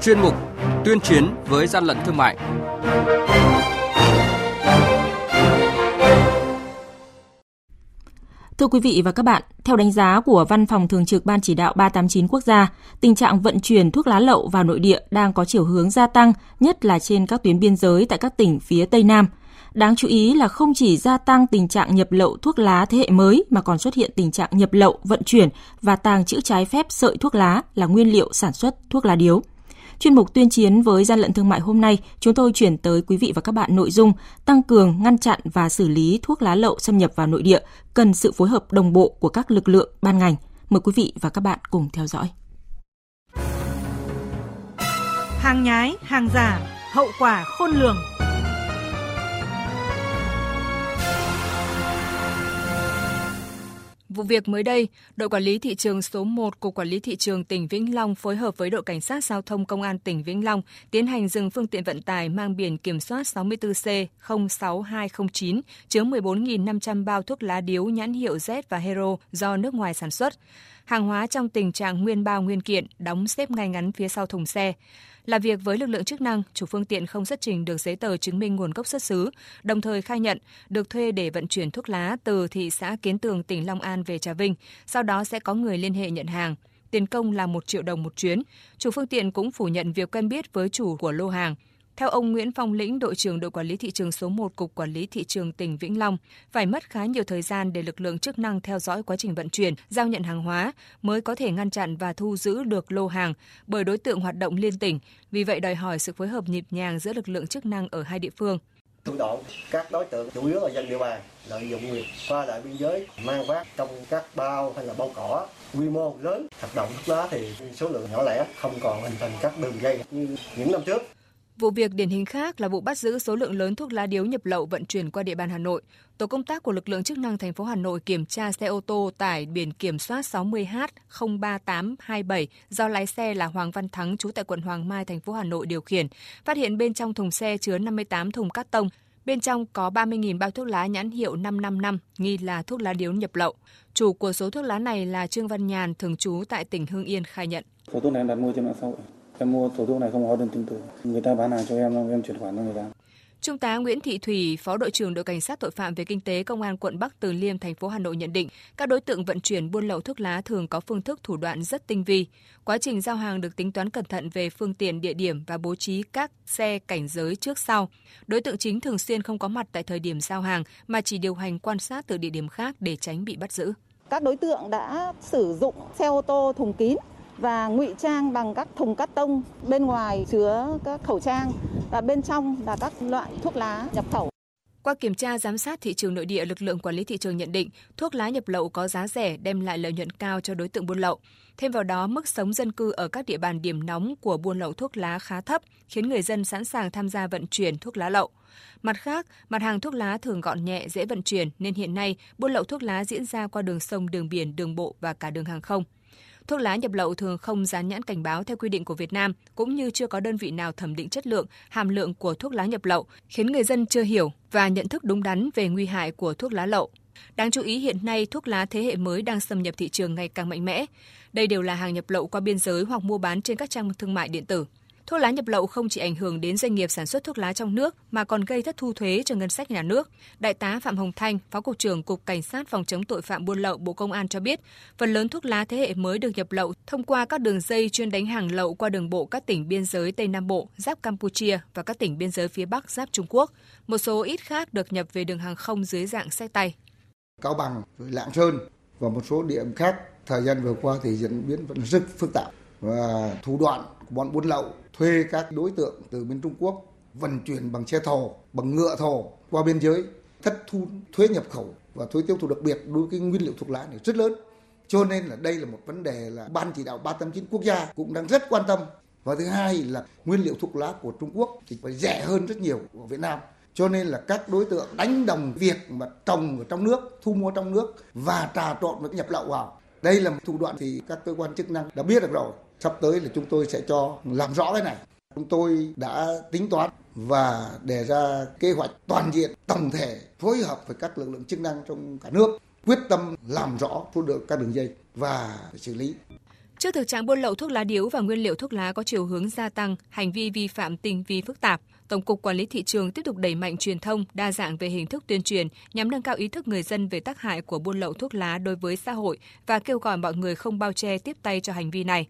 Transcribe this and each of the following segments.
chuyên mục Tuyên chiến với gian lận thương mại. Thưa quý vị và các bạn, theo đánh giá của Văn phòng Thường trực Ban Chỉ đạo 389 quốc gia, tình trạng vận chuyển thuốc lá lậu vào nội địa đang có chiều hướng gia tăng, nhất là trên các tuyến biên giới tại các tỉnh phía Tây Nam. Đáng chú ý là không chỉ gia tăng tình trạng nhập lậu thuốc lá thế hệ mới mà còn xuất hiện tình trạng nhập lậu, vận chuyển và tàng trữ trái phép sợi thuốc lá là nguyên liệu sản xuất thuốc lá điếu. Chuyên mục tuyên chiến với gian lận thương mại hôm nay, chúng tôi chuyển tới quý vị và các bạn nội dung tăng cường ngăn chặn và xử lý thuốc lá lậu xâm nhập vào nội địa cần sự phối hợp đồng bộ của các lực lượng ban ngành. Mời quý vị và các bạn cùng theo dõi. Hàng nhái, hàng giả, hậu quả khôn lường. Vụ việc mới đây, đội quản lý thị trường số 1 của Quản lý thị trường tỉnh Vĩnh Long phối hợp với đội cảnh sát giao thông công an tỉnh Vĩnh Long tiến hành dừng phương tiện vận tải mang biển kiểm soát 64C 06209 chứa 14.500 bao thuốc lá điếu nhãn hiệu Z và Hero do nước ngoài sản xuất. Hàng hóa trong tình trạng nguyên bao nguyên kiện, đóng xếp ngay ngắn phía sau thùng xe. Làm việc với lực lượng chức năng, chủ phương tiện không xuất trình được giấy tờ chứng minh nguồn gốc xuất xứ, đồng thời khai nhận được thuê để vận chuyển thuốc lá từ thị xã Kiến Tường, tỉnh Long An về Trà Vinh, sau đó sẽ có người liên hệ nhận hàng. Tiền công là 1 triệu đồng một chuyến. Chủ phương tiện cũng phủ nhận việc quen biết với chủ của lô hàng. Theo ông Nguyễn Phong Lĩnh, đội trưởng đội quản lý thị trường số 1 Cục Quản lý Thị trường tỉnh Vĩnh Long, phải mất khá nhiều thời gian để lực lượng chức năng theo dõi quá trình vận chuyển, giao nhận hàng hóa mới có thể ngăn chặn và thu giữ được lô hàng bởi đối tượng hoạt động liên tỉnh. Vì vậy đòi hỏi sự phối hợp nhịp nhàng giữa lực lượng chức năng ở hai địa phương. thủ đoạn các đối tượng chủ yếu là dân địa bàn lợi dụng việc qua lại biên giới mang vác trong các bao hay là bao cỏ quy mô lớn hoạt động thuốc lá thì số lượng nhỏ lẻ không còn hình thành các đường dây như những năm trước Vụ việc điển hình khác là vụ bắt giữ số lượng lớn thuốc lá điếu nhập lậu vận chuyển qua địa bàn Hà Nội. Tổ công tác của lực lượng chức năng thành phố Hà Nội kiểm tra xe ô tô tải biển kiểm soát 60H03827 do lái xe là Hoàng Văn Thắng trú tại quận Hoàng Mai thành phố Hà Nội điều khiển, phát hiện bên trong thùng xe chứa 58 thùng cát tông. Bên trong có 30.000 bao thuốc lá nhãn hiệu 555, nghi là thuốc lá điếu nhập lậu. Chủ của số thuốc lá này là Trương Văn Nhàn, thường trú tại tỉnh Hưng Yên khai nhận. Số thuốc này đặt mua trên mạng xã hội. Em mua số thuốc này không có đơn chứng từ. Người ta bán hàng cho em, em chuyển khoản cho người ta. Trung tá Nguyễn Thị Thủy, Phó đội trưởng đội cảnh sát tội phạm về kinh tế Công an quận Bắc Từ Liêm, thành phố Hà Nội nhận định, các đối tượng vận chuyển buôn lậu thuốc lá thường có phương thức thủ đoạn rất tinh vi. Quá trình giao hàng được tính toán cẩn thận về phương tiện, địa điểm và bố trí các xe cảnh giới trước sau. Đối tượng chính thường xuyên không có mặt tại thời điểm giao hàng mà chỉ điều hành quan sát từ địa điểm khác để tránh bị bắt giữ. Các đối tượng đã sử dụng xe ô tô thùng kín và ngụy trang bằng các thùng cắt tông bên ngoài chứa các khẩu trang và bên trong là các loại thuốc lá nhập khẩu. Qua kiểm tra giám sát thị trường nội địa, lực lượng quản lý thị trường nhận định thuốc lá nhập lậu có giá rẻ đem lại lợi nhuận cao cho đối tượng buôn lậu. Thêm vào đó, mức sống dân cư ở các địa bàn điểm nóng của buôn lậu thuốc lá khá thấp, khiến người dân sẵn sàng tham gia vận chuyển thuốc lá lậu. Mặt khác, mặt hàng thuốc lá thường gọn nhẹ, dễ vận chuyển nên hiện nay buôn lậu thuốc lá diễn ra qua đường sông, đường biển, đường bộ và cả đường hàng không. Thuốc lá nhập lậu thường không dán nhãn cảnh báo theo quy định của Việt Nam, cũng như chưa có đơn vị nào thẩm định chất lượng, hàm lượng của thuốc lá nhập lậu, khiến người dân chưa hiểu và nhận thức đúng đắn về nguy hại của thuốc lá lậu. Đáng chú ý hiện nay thuốc lá thế hệ mới đang xâm nhập thị trường ngày càng mạnh mẽ. Đây đều là hàng nhập lậu qua biên giới hoặc mua bán trên các trang thương mại điện tử. Thuốc lá nhập lậu không chỉ ảnh hưởng đến doanh nghiệp sản xuất thuốc lá trong nước mà còn gây thất thu thuế cho ngân sách nhà nước. Đại tá Phạm Hồng Thanh, Phó cục trưởng Cục Cảnh sát phòng chống tội phạm buôn lậu Bộ Công an cho biết, phần lớn thuốc lá thế hệ mới được nhập lậu thông qua các đường dây chuyên đánh hàng lậu qua đường bộ các tỉnh biên giới Tây Nam Bộ, giáp Campuchia và các tỉnh biên giới phía Bắc giáp Trung Quốc. Một số ít khác được nhập về đường hàng không dưới dạng xe tay. Cao Bằng, Lạng Sơn và một số địa điểm khác thời gian vừa qua thì diễn biến vẫn rất phức tạp và thủ đoạn của bọn buôn lậu thuê các đối tượng từ bên Trung Quốc vận chuyển bằng xe thồ, bằng ngựa thồ qua biên giới, thất thu thuế nhập khẩu và thuế tiêu thụ đặc biệt đối với nguyên liệu thuốc lá này rất lớn. Cho nên là đây là một vấn đề là Ban chỉ đạo 389 quốc gia cũng đang rất quan tâm. Và thứ hai là nguyên liệu thuốc lá của Trung Quốc thì phải rẻ hơn rất nhiều của Việt Nam. Cho nên là các đối tượng đánh đồng việc mà trồng ở trong nước, thu mua trong nước và trà trộn với nhập lậu vào. Đây là một thủ đoạn thì các cơ quan chức năng đã biết được rồi sắp tới là chúng tôi sẽ cho làm rõ cái này. Chúng tôi đã tính toán và đề ra kế hoạch toàn diện tổng thể phối hợp với các lực lượng chức năng trong cả nước quyết tâm làm rõ thu được các đường dây và xử lý. Trước thực trạng buôn lậu thuốc lá điếu và nguyên liệu thuốc lá có chiều hướng gia tăng, hành vi vi phạm tinh vi phức tạp, Tổng cục Quản lý thị trường tiếp tục đẩy mạnh truyền thông đa dạng về hình thức tuyên truyền nhằm nâng cao ý thức người dân về tác hại của buôn lậu thuốc lá đối với xã hội và kêu gọi mọi người không bao che tiếp tay cho hành vi này.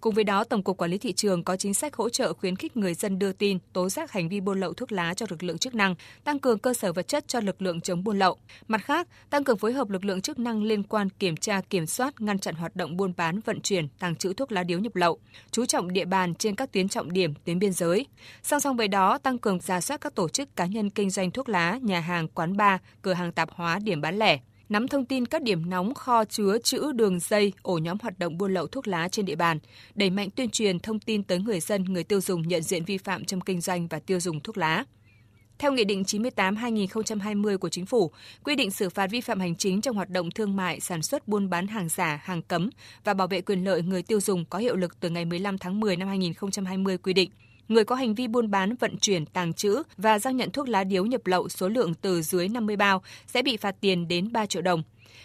Cùng với đó, Tổng cục Quản lý thị trường có chính sách hỗ trợ khuyến khích người dân đưa tin, tố giác hành vi buôn lậu thuốc lá cho lực lượng chức năng, tăng cường cơ sở vật chất cho lực lượng chống buôn lậu. Mặt khác, tăng cường phối hợp lực lượng chức năng liên quan kiểm tra, kiểm soát, ngăn chặn hoạt động buôn bán, vận chuyển, tàng trữ thuốc lá điếu nhập lậu, chú trọng địa bàn trên các tuyến trọng điểm, tuyến biên giới. Song song với đó, tăng cường giả soát các tổ chức cá nhân kinh doanh thuốc lá, nhà hàng, quán bar, cửa hàng tạp hóa, điểm bán lẻ, nắm thông tin các điểm nóng kho chứa chữ đường dây, ổ nhóm hoạt động buôn lậu thuốc lá trên địa bàn, đẩy mạnh tuyên truyền thông tin tới người dân, người tiêu dùng nhận diện vi phạm trong kinh doanh và tiêu dùng thuốc lá. Theo Nghị định 98-2020 của Chính phủ, quy định xử phạt vi phạm hành chính trong hoạt động thương mại, sản xuất buôn bán hàng giả, hàng cấm và bảo vệ quyền lợi người tiêu dùng có hiệu lực từ ngày 15 tháng 10 năm 2020 quy định người có hành vi buôn bán, vận chuyển, tàng trữ và giao nhận thuốc lá điếu nhập lậu số lượng từ dưới 50 bao sẽ bị phạt tiền đến 3 triệu đồng.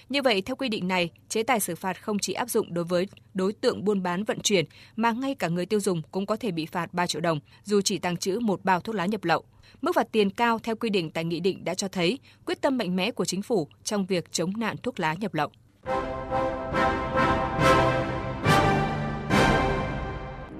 Như vậy, theo quy định này, chế tài xử phạt không chỉ áp dụng đối với đối tượng buôn bán vận chuyển, mà ngay cả người tiêu dùng cũng có thể bị phạt 3 triệu đồng, dù chỉ tàng trữ một bao thuốc lá nhập lậu. Mức phạt tiền cao theo quy định tại nghị định đã cho thấy quyết tâm mạnh mẽ của chính phủ trong việc chống nạn thuốc lá nhập lậu.